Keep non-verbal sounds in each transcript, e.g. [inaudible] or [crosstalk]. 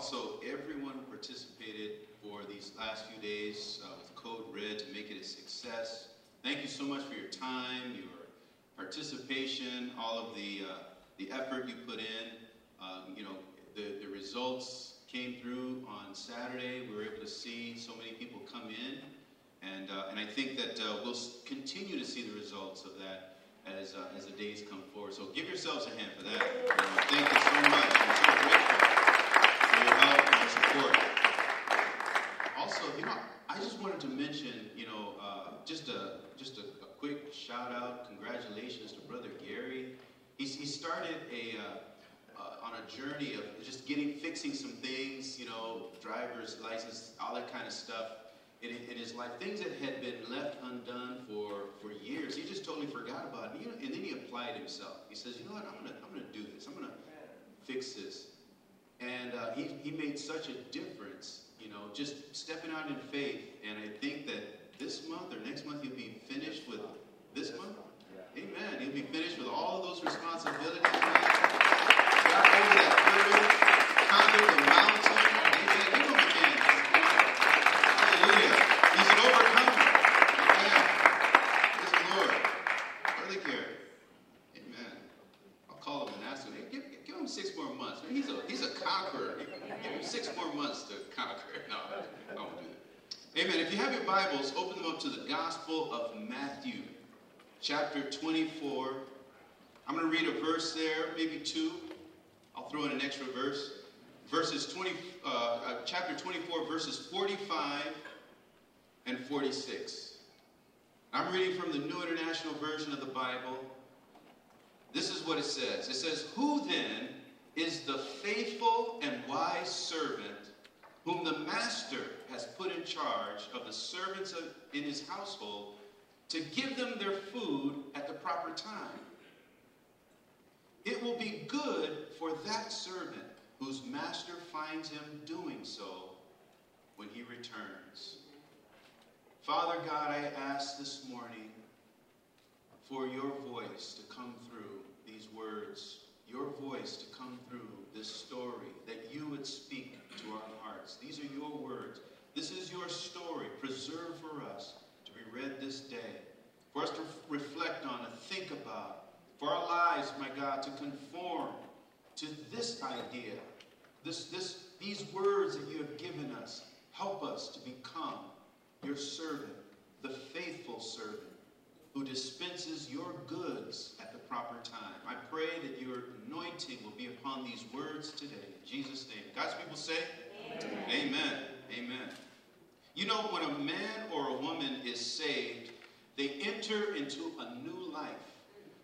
also everyone who participated for these last few days uh, with Code Red to make it a success. Thank you so much for your time, your participation, all of the, uh, the effort you put in. Um, you know, the, the results came through on Saturday. We were able to see so many people come in. And, uh, and I think that uh, we'll continue to see the results of that as, uh, as the days come forward. So give yourselves a hand for that. thank you so much. Your help and your support. Also, you know, I just wanted to mention, you know, uh, just a just a, a, quick shout out, congratulations to Brother Gary. He's, he started a uh, uh, on a journey of just getting fixing some things, you know, driver's license, all that kind of stuff in, in his life, things that had been left undone for, for years. He just totally forgot about it. And, and then he applied himself. He says, you know what, I'm to I'm gonna do this. I'm to fix this. And uh, he, he made such a difference, you know, just stepping out in faith. And I think that this month or next month he'll be finished with this month. Amen. He'll be finished with all of those responsibilities. Got over that conquered the mountain. Amen. If you have your Bibles, open them up to the Gospel of Matthew, chapter 24. I'm going to read a verse there, maybe two. I'll throw in an extra verse. Verses 20, uh, uh, chapter 24, verses 45 and 46. I'm reading from the New International Version of the Bible. This is what it says. It says, Who then is the faithful and wise servant whom the master has put in charge of the servants of, in his household to give them their food at the proper time. It will be good for that servant whose master finds him doing so when he returns. Father God, I ask this morning for your voice to come through these words, your voice to come through this story, that you would speak to our hearts. These are your words. This is your story, preserved for us to be read this day, for us to reflect on and think about, for our lives, my God, to conform to this idea, this, this, these words that you have given us. Help us to become your servant, the faithful servant who dispenses your goods at the proper time. I pray that your anointing will be upon these words today. In Jesus' name. God's people say, Amen. Amen. Amen. You know, when a man or a woman is saved, they enter into a new life.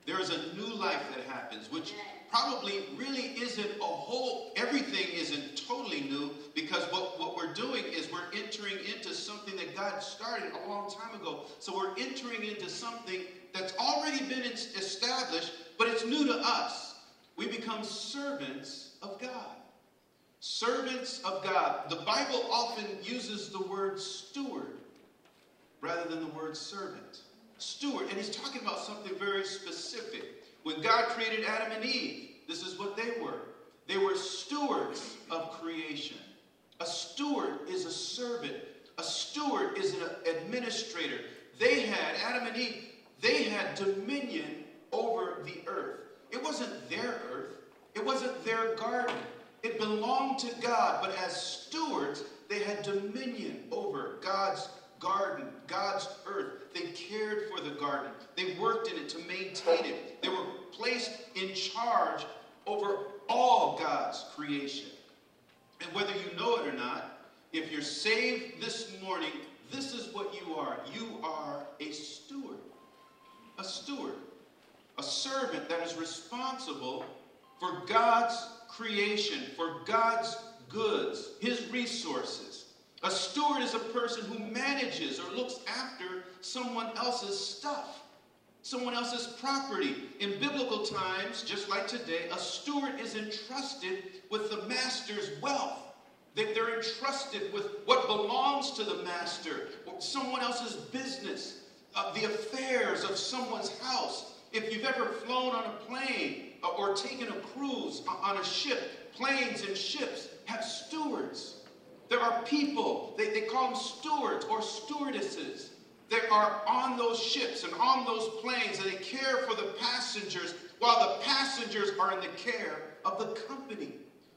There is a new life that happens, which probably really isn't a whole, everything isn't totally new because what, what we're doing is we're entering into something that God started a long time ago. So we're entering into something that's already been established, but it's new to us. We become servants of God. Servants of God. The Bible often uses the word steward rather than the word servant. Steward. And he's talking about something very specific. When God created Adam and Eve, this is what they were. They were stewards of creation. A steward is a servant. A steward is an administrator. They had, Adam and Eve, they had dominion over the earth. It wasn't their earth. It wasn't their garden. It belonged to God, but as stewards, they had dominion over God's garden, God's earth. They cared for the garden. They worked in it to maintain it. They were placed in charge over all God's creation. And whether you know it or not, if you're saved this morning, this is what you are. You are a steward. A steward. A servant that is responsible for God's creation, for God's goods, His resources. A steward is a person who manages or looks after someone else's stuff, someone else's property. In biblical times, just like today, a steward is entrusted with the master's wealth. That they're entrusted with what belongs to the master, or someone else's business, uh, the affairs of someone's house. If you've ever flown on a plane uh, or taken a cruise on a ship, planes and ships have stewards. There are people, they, they call them stewards or stewardesses. They are on those ships and on those planes, and they care for the passengers while the passengers are in the care of the company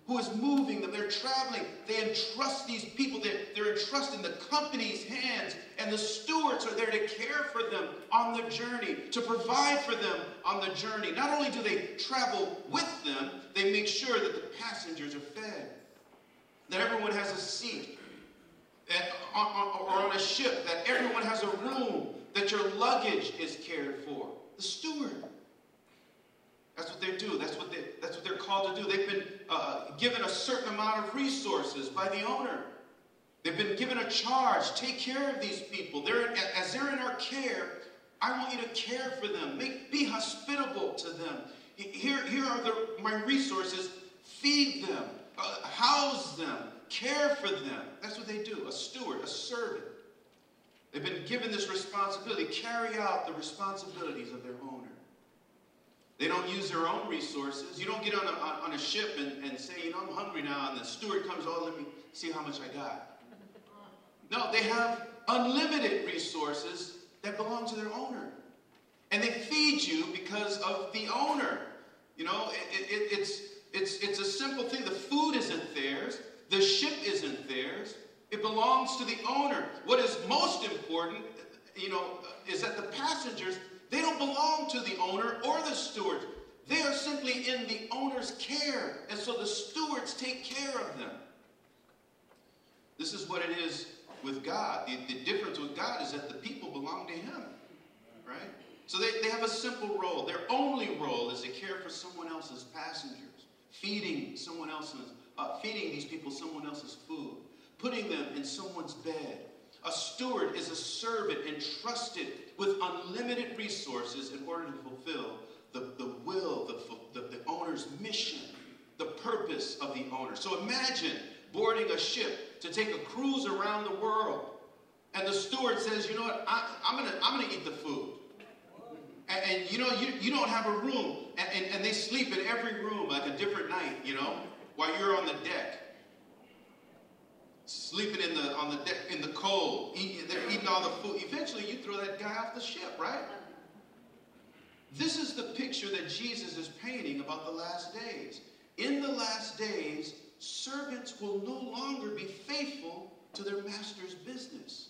who is moving them. They're traveling. They entrust these people, they're, they're entrusting the company's hands, and the stewards are there to care for them on the journey, to provide for them on the journey. Not only do they travel with them, they make sure that the passengers are fed, that everyone has a seat, on, on, uh, uh, uh, or on a ship, that everyone has a room, that your luggage is cared for. The steward. That's what they do. That's what, they, that's what they're called to do. They've been uh, given a certain amount of resources by the owner. They've been given a charge. Take care of these people. They're, as they're in our care, I want you to care for them. Make, be hospitable to them. Here, here are the, my resources. Feed them. Uh, house them. Care for them. That's what they do. A steward, a servant. They've been given this responsibility. Carry out the responsibilities of their owner. They don't use their own resources. You don't get on a, on a ship and, and say, you know, I'm hungry now, and the steward comes, oh, let me see how much I got. No, they have unlimited resources that belong to their owner. And they feed you because of the owner. You know, it, it, it's, it's, it's a simple thing. The food isn't theirs, the ship isn't theirs. It belongs to the owner. What is most important, you know, is that the passengers they don't belong to the owner or the steward. They are simply in the owner's care. And so the stewards take care of them. This is what it is with God. The, the difference with God is that the people belong to Him. Right? So they, they have a simple role. Their only role is to care for someone else's passengers, feeding someone else's, uh, feeding these people someone else's food, putting them in someone's bed, a steward is a servant entrusted with unlimited resources in order to fulfill the, the will, the, the, the owner's mission, the purpose of the owner. So imagine boarding a ship to take a cruise around the world, and the steward says, You know what, I, am going to I'm gonna eat the food. And, and, you know, you, you don't have a room, and, and, and they sleep in every room like a different night, you know, while you're on the deck sleeping in the on the deck in the cold. Eat, they're eating all the food. Eventually, you throw that guy off the ship, right? This is the picture that Jesus is painting about the last days. In the last days, servants will no longer be faithful to their master's business.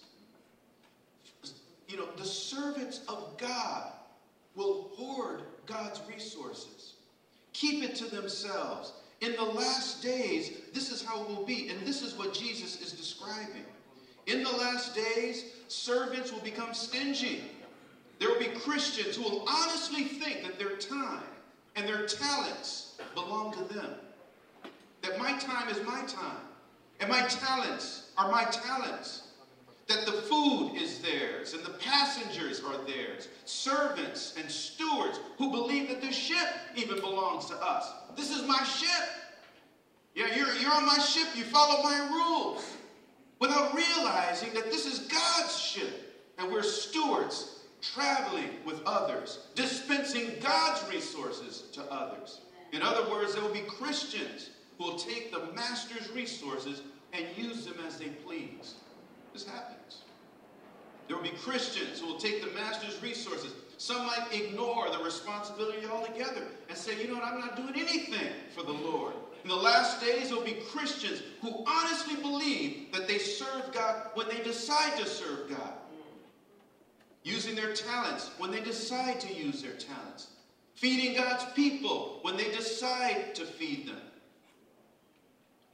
You know, the servants of God will hoard God's resources, keep it to themselves, in the last days, this is how it will be. And this is what Jesus is describing. In the last days, servants will become stingy. There will be Christians who will honestly think that their time and their talents belong to them. That my time is my time, and my talents are my talents. That the food is theirs, and the passengers are theirs. Servants and stewards who believe that the ship even belongs to us. This is my ship. Yeah, you're, you're on my ship. You follow my rules. Without realizing that this is God's ship. And we're stewards traveling with others, dispensing God's resources to others. In other words, there will be Christians who will take the master's resources and use them as they please. This happens. There will be Christians who will take the master's resources some might ignore the responsibility altogether and say, you know what, I'm not doing anything for the Lord. In the last days, there will be Christians who honestly believe that they serve God when they decide to serve God. Using their talents when they decide to use their talents. Feeding God's people when they decide to feed them.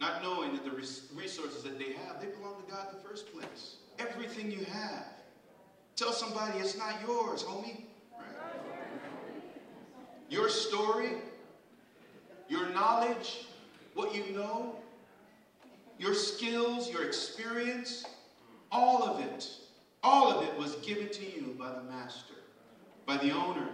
Not knowing that the resources that they have, they belong to God in the first place. Everything you have. Tell somebody it's not yours, homie. Your story, your knowledge, what you know, your skills, your experience, all of it, all of it was given to you by the master, by the owner,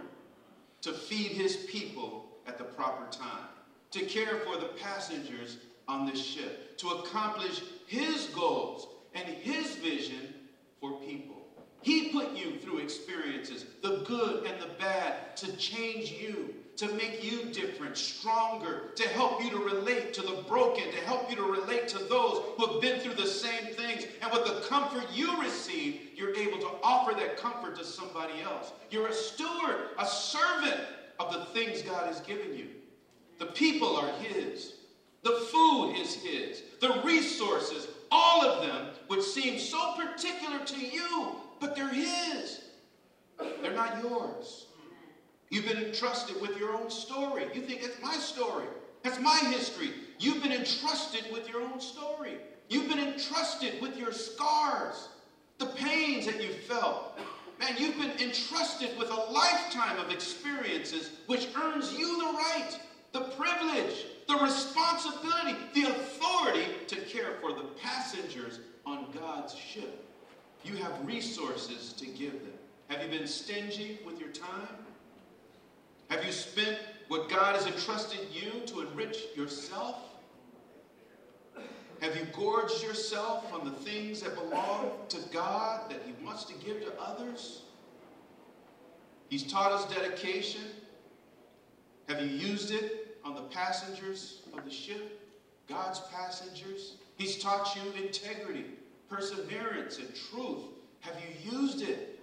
to feed his people at the proper time, to care for the passengers on this ship, to accomplish his goals and his vision for people. He put you through experiences, the good and the bad, to change you, to make you different, stronger, to help you to relate to the broken, to help you to relate to those who have been through the same things. And with the comfort you receive, you're able to offer that comfort to somebody else. You're a steward, a servant of the things God has given you. The people are His, the food is His, the resources, all of them, which seem so particular to you, but they're His. They're not yours. You've been entrusted with your own story. You think it's my story. That's my history. You've been entrusted with your own story. You've been entrusted with your scars, the pains that you felt. Man, you've been entrusted with a lifetime of experiences which earns you the right, the privilege, the responsibility, the authority to care for the passengers on God's ship. You have resources to give them. Have you been stingy with your time? Have you spent what God has entrusted you to enrich yourself? Have you gorged yourself on the things that belong to God that He wants to give to others? He's taught us dedication. Have you used it on the passengers of the ship? God's passengers? He's taught you integrity, perseverance, and truth. Have you used it?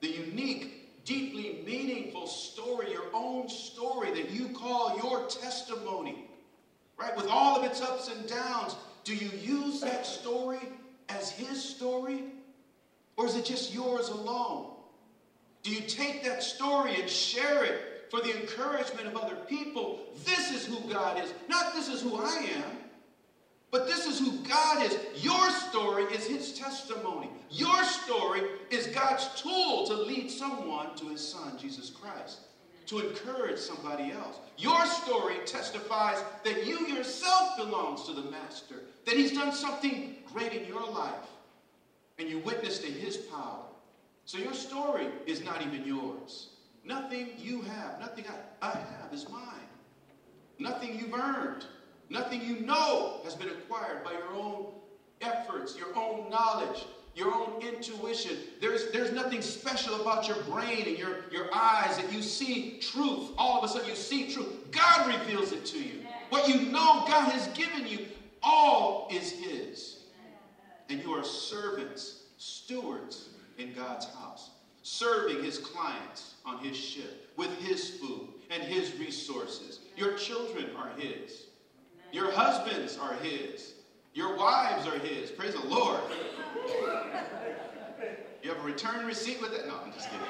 The unique deeply meaningful story, your own story that you call your testimony, right? With all of its ups and downs, do you use that story as his story? Or is it just yours alone? Do you take that story and share it for the encouragement of other people? This is who God is, not this is who I am. But this is who God is. Your story is his testimony. Your story is God's tool to lead someone to his son, Jesus Christ, to encourage somebody else. Your story testifies that you yourself belongs to the master, that he's done something great in your life, and you witness to his power. So your story is not even yours. Nothing you have, nothing I, I have is mine. Nothing you've earned. Nothing you know has been acquired by your own efforts, your own knowledge, your own intuition. There's, there's nothing special about your brain and your, your eyes that you see truth. All of a sudden you see truth. God reveals it to you. What you know God has given you, all is His. And you are servants, stewards in God's house, serving His clients on His ship with His food and His resources. Your children are His. Your husbands are his. Your wives are his. Praise the Lord. You have a return receipt with it? No, I'm just kidding.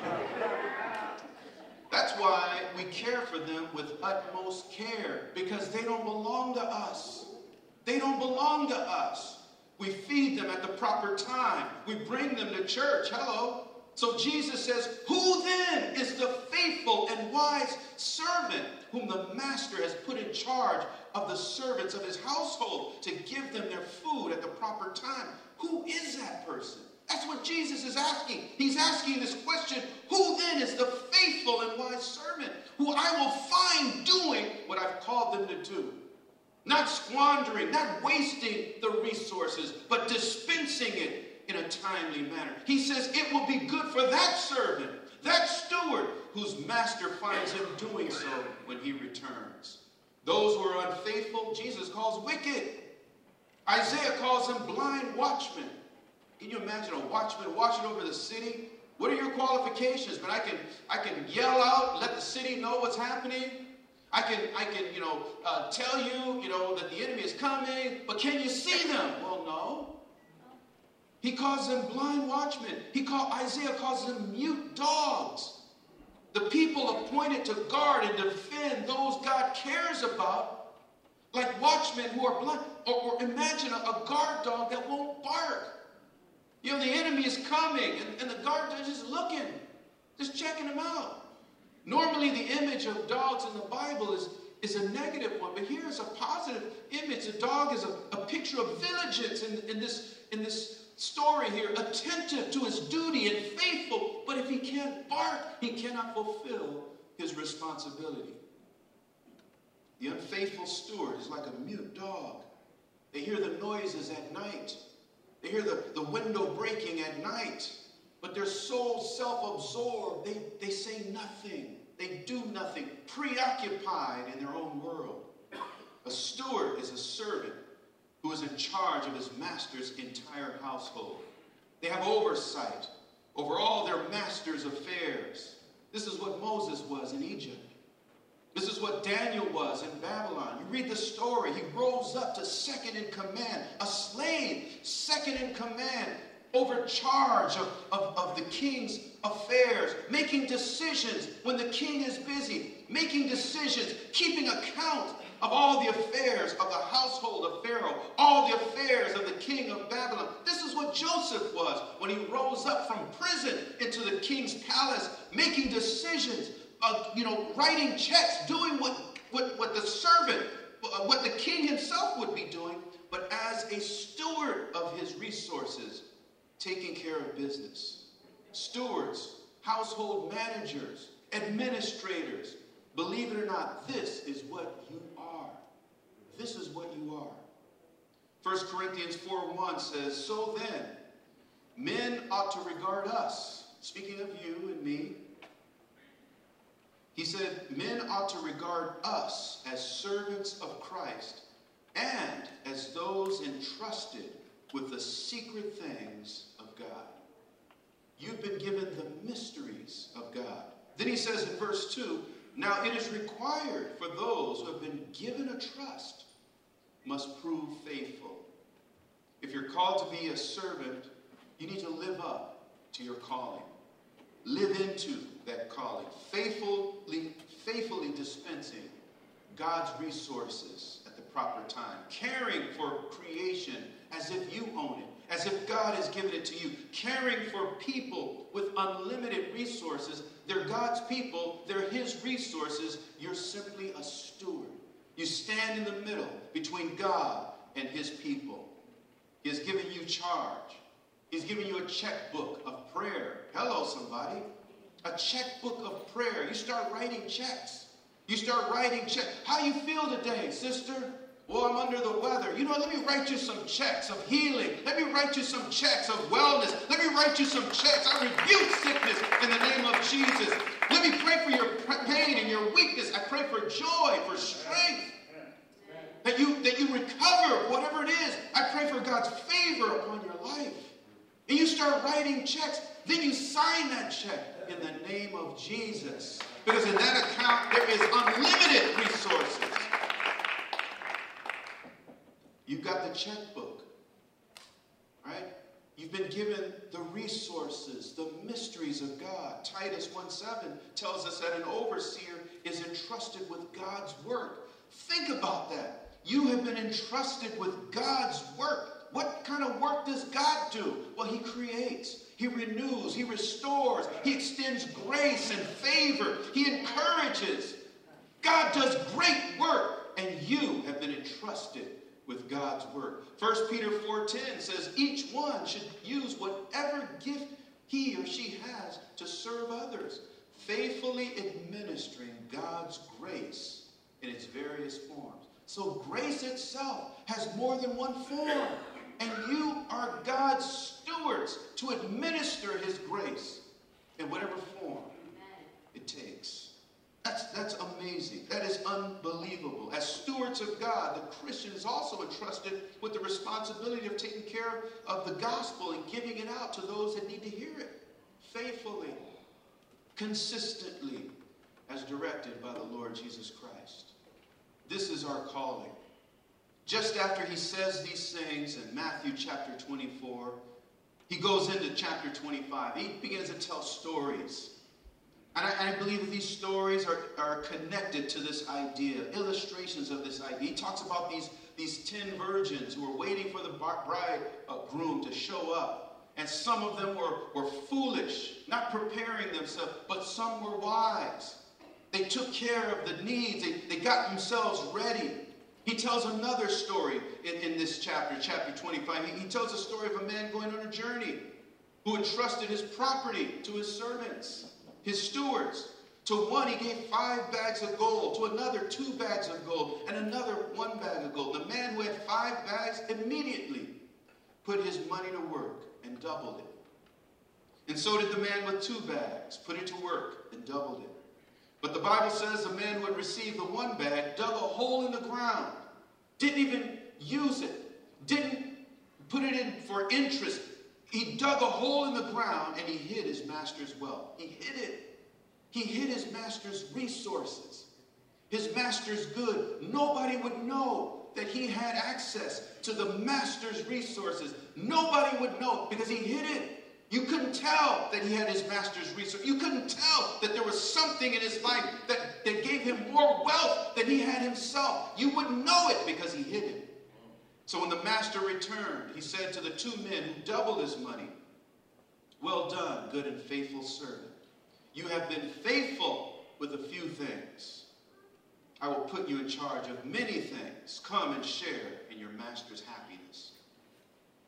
That's why we care for them with utmost care because they don't belong to us. They don't belong to us. We feed them at the proper time. We bring them to church. Hello. So Jesus says, Who then is the faithful and wise servant whom the master has put in charge of the servants of his household to give them their food at the proper time. Who is that person? That's what Jesus is asking. He's asking this question Who then is the faithful and wise servant who I will find doing what I've called them to do? Not squandering, not wasting the resources, but dispensing it in a timely manner. He says it will be good for that servant, that steward, whose master finds him doing so when he returns. Those who are unfaithful, Jesus calls wicked. Isaiah calls them blind watchmen. Can you imagine a watchman watching over the city? What are your qualifications? But I can, I can yell out, let the city know what's happening. I can, I can, you know, uh, tell you, you know, that the enemy is coming. But can you see them? Well, no. He calls them blind watchmen. He call Isaiah calls them mute dogs. The people appointed to guard and defend those God cares about, like watchmen who are blind. Or, or imagine a, a, guard dog that won't bark. You know, the enemy is coming, and, and the guard dog is just looking, just checking him out. Normally, the image of dogs in the Bible is, is a negative one, but here is a positive image. A dog is a, a picture of vigilance in, in, this, in this story here, attentive to his duty and faithful, but if he can't bark, he cannot fulfill his responsibility. The unfaithful steward is like a mute dog. They hear the noises at night. They hear the, the window breaking at night, but they're so self absorbed, they, they say nothing. they do nothing, preoccupied in their own world. A steward is a servant who is in charge of his master's entire household. They have oversight over all their master's affairs. This is what Moses was in Egypt. This is what Daniel was in Babylon. You read the story. He rose up to second in command, a slave, second in command, over charge of, of, of the king's affairs, making decisions when the king is busy, making decisions, keeping account of all the affairs of the household of Pharaoh, all the affairs of the king of Babylon. This is what Joseph was when he rose up from prison into the king's palace, making decisions, uh, you know, writing checks, doing what, what, what the servant, uh, what the king himself would be doing, but as a steward of his resources, taking care of business. Stewards, household managers, administrators, believe it or not, this is what you. This is what you are. 1 Corinthians 4 1 says, So then, men ought to regard us, speaking of you and me, he said, Men ought to regard us as servants of Christ and as those entrusted with the secret things of God. You've been given the mysteries of God. Then he says in verse 2 Now it is required for those who have been given a trust must prove faithful. If you're called to be a servant, you need to live up to your calling. Live into that calling, faithfully, faithfully dispensing God's resources at the proper time, caring for creation as if you own it, as if God has given it to you, caring for people with unlimited resources. They're God's people, they're His resources. You're simply a steward. You stand in the middle between God and His people. He has given you charge. He's given you a checkbook of prayer. Hello, somebody. A checkbook of prayer. You start writing checks. You start writing checks. How you feel today, sister? Well, I'm under the weather. You know, let me write you some checks of healing. Let me write you some checks of wellness. Let me write you some checks. I rebuke sickness in the name of Jesus. Let me pray for your pain and your weakness. I pray for joy, for strength. That you, that you recover whatever it is. I pray for God's favor upon your life. And you start writing checks. Then you sign that check in the name of Jesus. Because in that account, there is unlimited resources. The checkbook, right? You've been given the resources, the mysteries of God. Titus 1:7 tells us that an overseer is entrusted with God's work. Think about that. You have been entrusted with God's work. What kind of work does God do? Well, He creates, He renews, He restores, He extends grace and favor, He encourages. God does great work, and you have been entrusted with God's word. 1 Peter 4:10 says each one should use whatever gift he or she has to serve others, faithfully administering God's grace in its various forms. So grace itself has more than one form, and you are God's stewards to administer his grace in whatever form it takes. That's, that's amazing. That is unbelievable. As stewards of God, the Christian is also entrusted with the responsibility of taking care of the gospel and giving it out to those that need to hear it faithfully, consistently, as directed by the Lord Jesus Christ. This is our calling. Just after he says these things in Matthew chapter 24, he goes into chapter 25. He begins to tell stories and I, I, believe these stories are, are connected to this idea, illustrations of this idea. He talks about these, these ten virgins who were waiting for the bride uh, to show up. And some of them were, were foolish, not preparing themselves, but some were wise. They took care of the needs, they, they got themselves ready. He tells another story in, in this chapter, chapter 25. He, he tells a story of a man going on a journey who entrusted his property to his servants his stewards. To one he gave five bags of gold, to another two bags of gold, and another one bag of gold. The man who had five bags immediately put his money to work and doubled it. And so did the man with two bags, put it to work and doubled it. But the Bible says the man who had received the one bag dug a hole in the ground, didn't even use it, didn't put it in for interest. He dug a hole in the ground and he hid his master's wealth. He hid it. He hid his master's resources, his master's good. Nobody would know that he had access to the master's resources. Nobody would know because he hid it. You couldn't tell that he had his master's resources. You couldn't tell that there was something in his life that, that gave him more wealth than he had himself. You wouldn't know it because he hid it. So when the master returned, he said to the two men who doubled his money, Well done, good and faithful servant. You have been faithful with a few things. I will put you in charge of many things. Come and share in your master's happiness.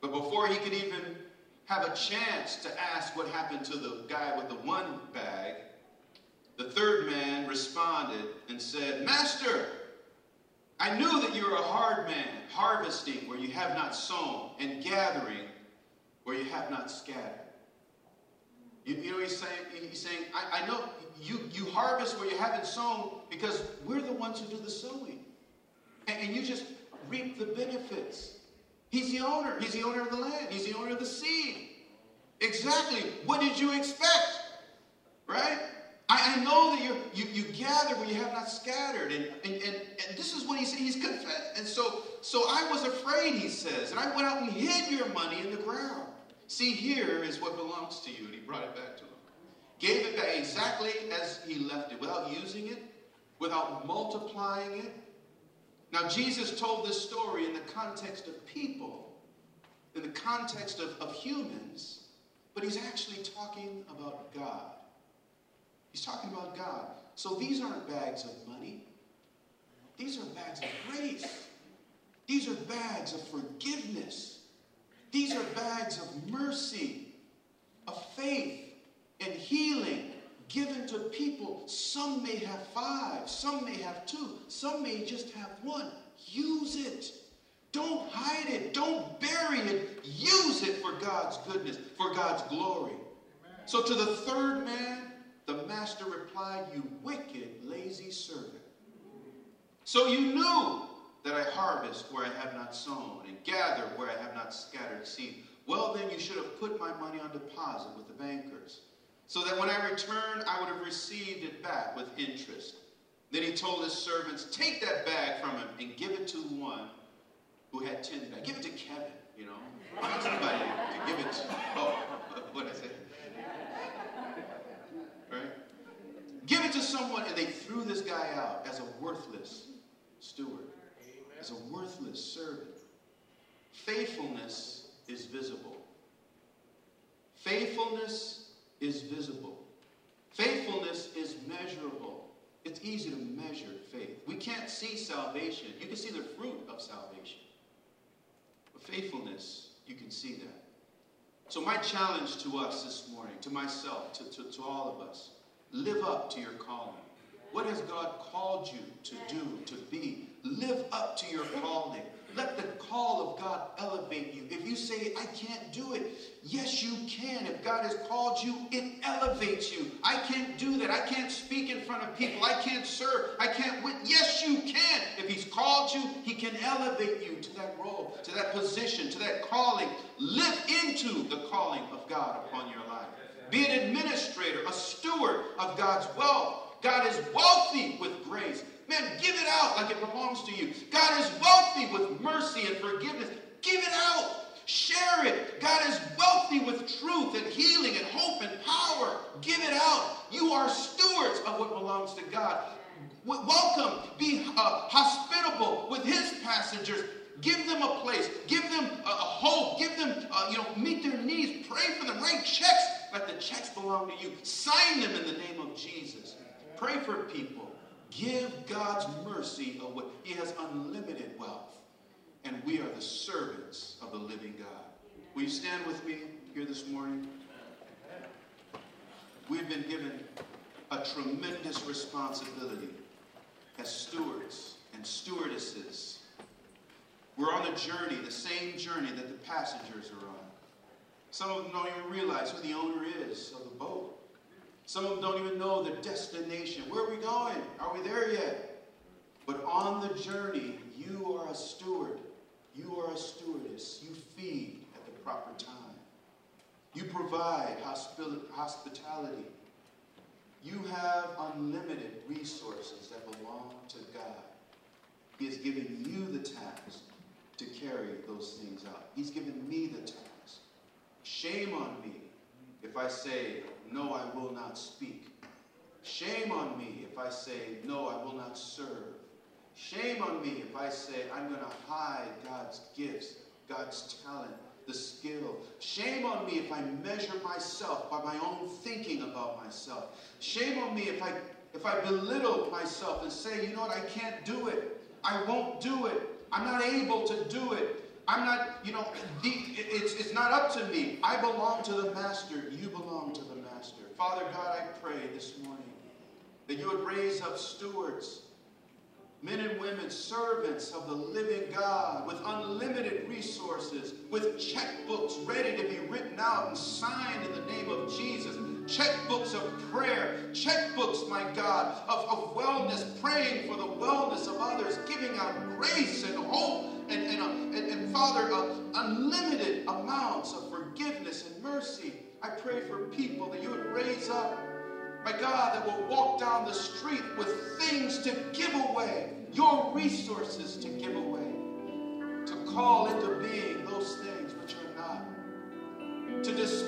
But before he could even have a chance to ask what happened to the guy with the one bag, the third man responded and said, Master, I knew that you are a hard man, harvesting where you have not sown, and gathering where you have not scattered. You, you know he's saying? He's saying, I, I know you, you harvest where you haven't sown because we're the ones who do the sowing. And, and you just reap the benefits. He's the owner. He's the owner of the land. He's the owner of the seed. Exactly. What did you expect? Right? I, I know that you you, you gather where you have not scattered. And, and, and, and this is what he said. He's confessed. And so, so I was afraid, he says, and I went out and hid your money in the ground. See, here is what belongs to you. And he brought it back to him. Gave it back exactly as he left it, without using it, without multiplying it. Now, Jesus told this story in the context of people, in the context of, of humans, but he's actually talking about God. He's talking about God. So these aren't bags of money. These are bags of grace. These are bags of forgiveness. These are bags of mercy, of faith, and healing given to people. Some may have five, some may have two, some may just have one. Use it. Don't hide it. Don't bury it. Use it for God's goodness, for God's glory. Amen. So to the third man, the master replied, You wicked, lazy servant. So you knew that I harvest where I have not sown and gather where I have not scattered seed. Well, then you should have put my money on deposit with the bankers, so that when I return, I would have received it back with interest. Then he told his servants, Take that bag from him and give it to one who had 10 bags. Give it to Kevin, you know. Find somebody to give it to. Oh, [laughs] what I? Right? Give to someone, and they threw this guy out as a worthless steward, as a worthless servant. Faithfulness is visible. Faithfulness is visible. Faithfulness is measurable. It's easy to measure faith. We can't see salvation. You can see the fruit of salvation. But faithfulness, you can see that. So, my challenge to us this morning, to myself, to, to, to all of us, live up to your calling. What has God called you to do, to be? Live up to your calling. Let the call of God elevate you. If you say, I can't do it, yes, you can. If God has called you, it elevates you. I can't do that. I can't speak in front of people. I can't serve. I can't win. Yes, you can. If He's called you, He can elevate you to that role, to that position, to that calling. Live into the calling of God upon your life. Be an administrator, a steward of God's wealth. God is wealthy with grace. Man, give it out like it belongs to you. God is wealthy with mercy and forgiveness. Give it out. Share it. God is wealthy with truth and healing and hope and power. Give it out. You are stewards of what belongs to God. Welcome. Be uh, hospitable with His passengers. Give them a place. Give them a, a hope. Give them, uh, you know, meet their needs. Pray for them. Write checks. Let the checks belong to you. Sign them in the name of Jesus. Pray for people. Give God's mercy away. He has unlimited wealth. And we are the servants of the living God. Will you stand with me here this morning? We've been given a tremendous responsibility as stewards and stewardesses. We're on a journey, the same journey that the passengers are on. Some of them don't even realize who the owner is of the boat. Some of them don't even know the destination. Where are we going? Are we there yet? But on the journey, you are a steward. You are a stewardess. You feed at the proper time. You provide hospitality. You have unlimited resources that belong to God. He has given you the task to carry those things out. He's given me the task. Shame on me if I say, No, I will not speak. Shame on me if I say, No, I will not serve. Shame on me if I say, I'm going to hide God's gifts, God's talent, the skill. Shame on me if I measure myself by my own thinking about myself. Shame on me if I if I belittle myself and say, you know what, I can't do it. I won't do it. I'm not able to do it. I'm not, you know, it's, it's not up to me. I belong to the Master. You belong to the Master. Father God, I pray this morning that you would raise up stewards men and women, servants of the living God, with unlimited resources, with checkbooks ready to be written out and signed in the name of Jesus. Checkbooks of prayer, checkbooks, my God, of, of wellness, praying for the wellness of others, giving out grace and hope, and, and, uh, and, and Father, uh, unlimited amounts of forgiveness and mercy. I pray for people that you would raise up my God, that will walk down the street with things to give away, your resources to give away, to call into being those things which are not, to dispense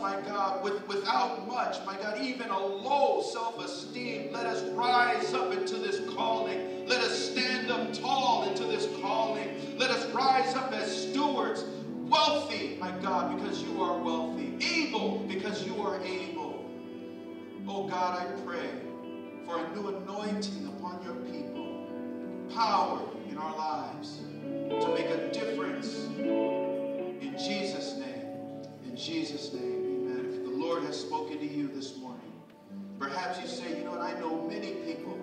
my God, with, without much, my God, even a low self esteem, let us rise up into this calling. Let us stand up tall into this calling. Let us rise up as stewards, wealthy, my God, because you are wealthy, able because you are able. Oh God, I pray for a new anointing upon your people, power in our lives to make a difference. In Jesus' name. In Jesus' name. Lord has spoken to you this morning, perhaps you say, you know what, I know many people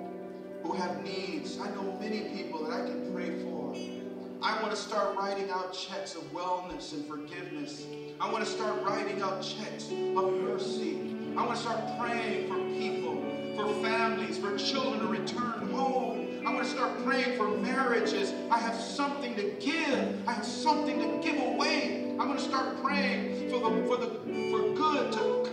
who have needs. I know many people that I can pray for. I want to start writing out checks of wellness and forgiveness. I want to start writing out checks of mercy. I want to start praying for people, for families, for children to return home I want to start praying for marriages. I have something to give. I have something to give away. I'm going to start praying for the for the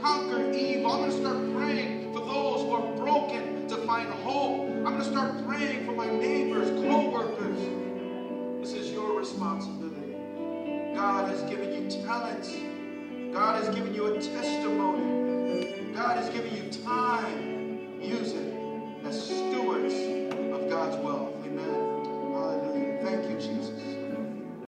conquer evil. I'm going to start praying for those who are broken to find hope. I'm going to start praying for my neighbors, co-workers. This is your responsibility. God has given you talents. God has given you a testimony. God has given you time. Use it as stewards of God's wealth. Amen.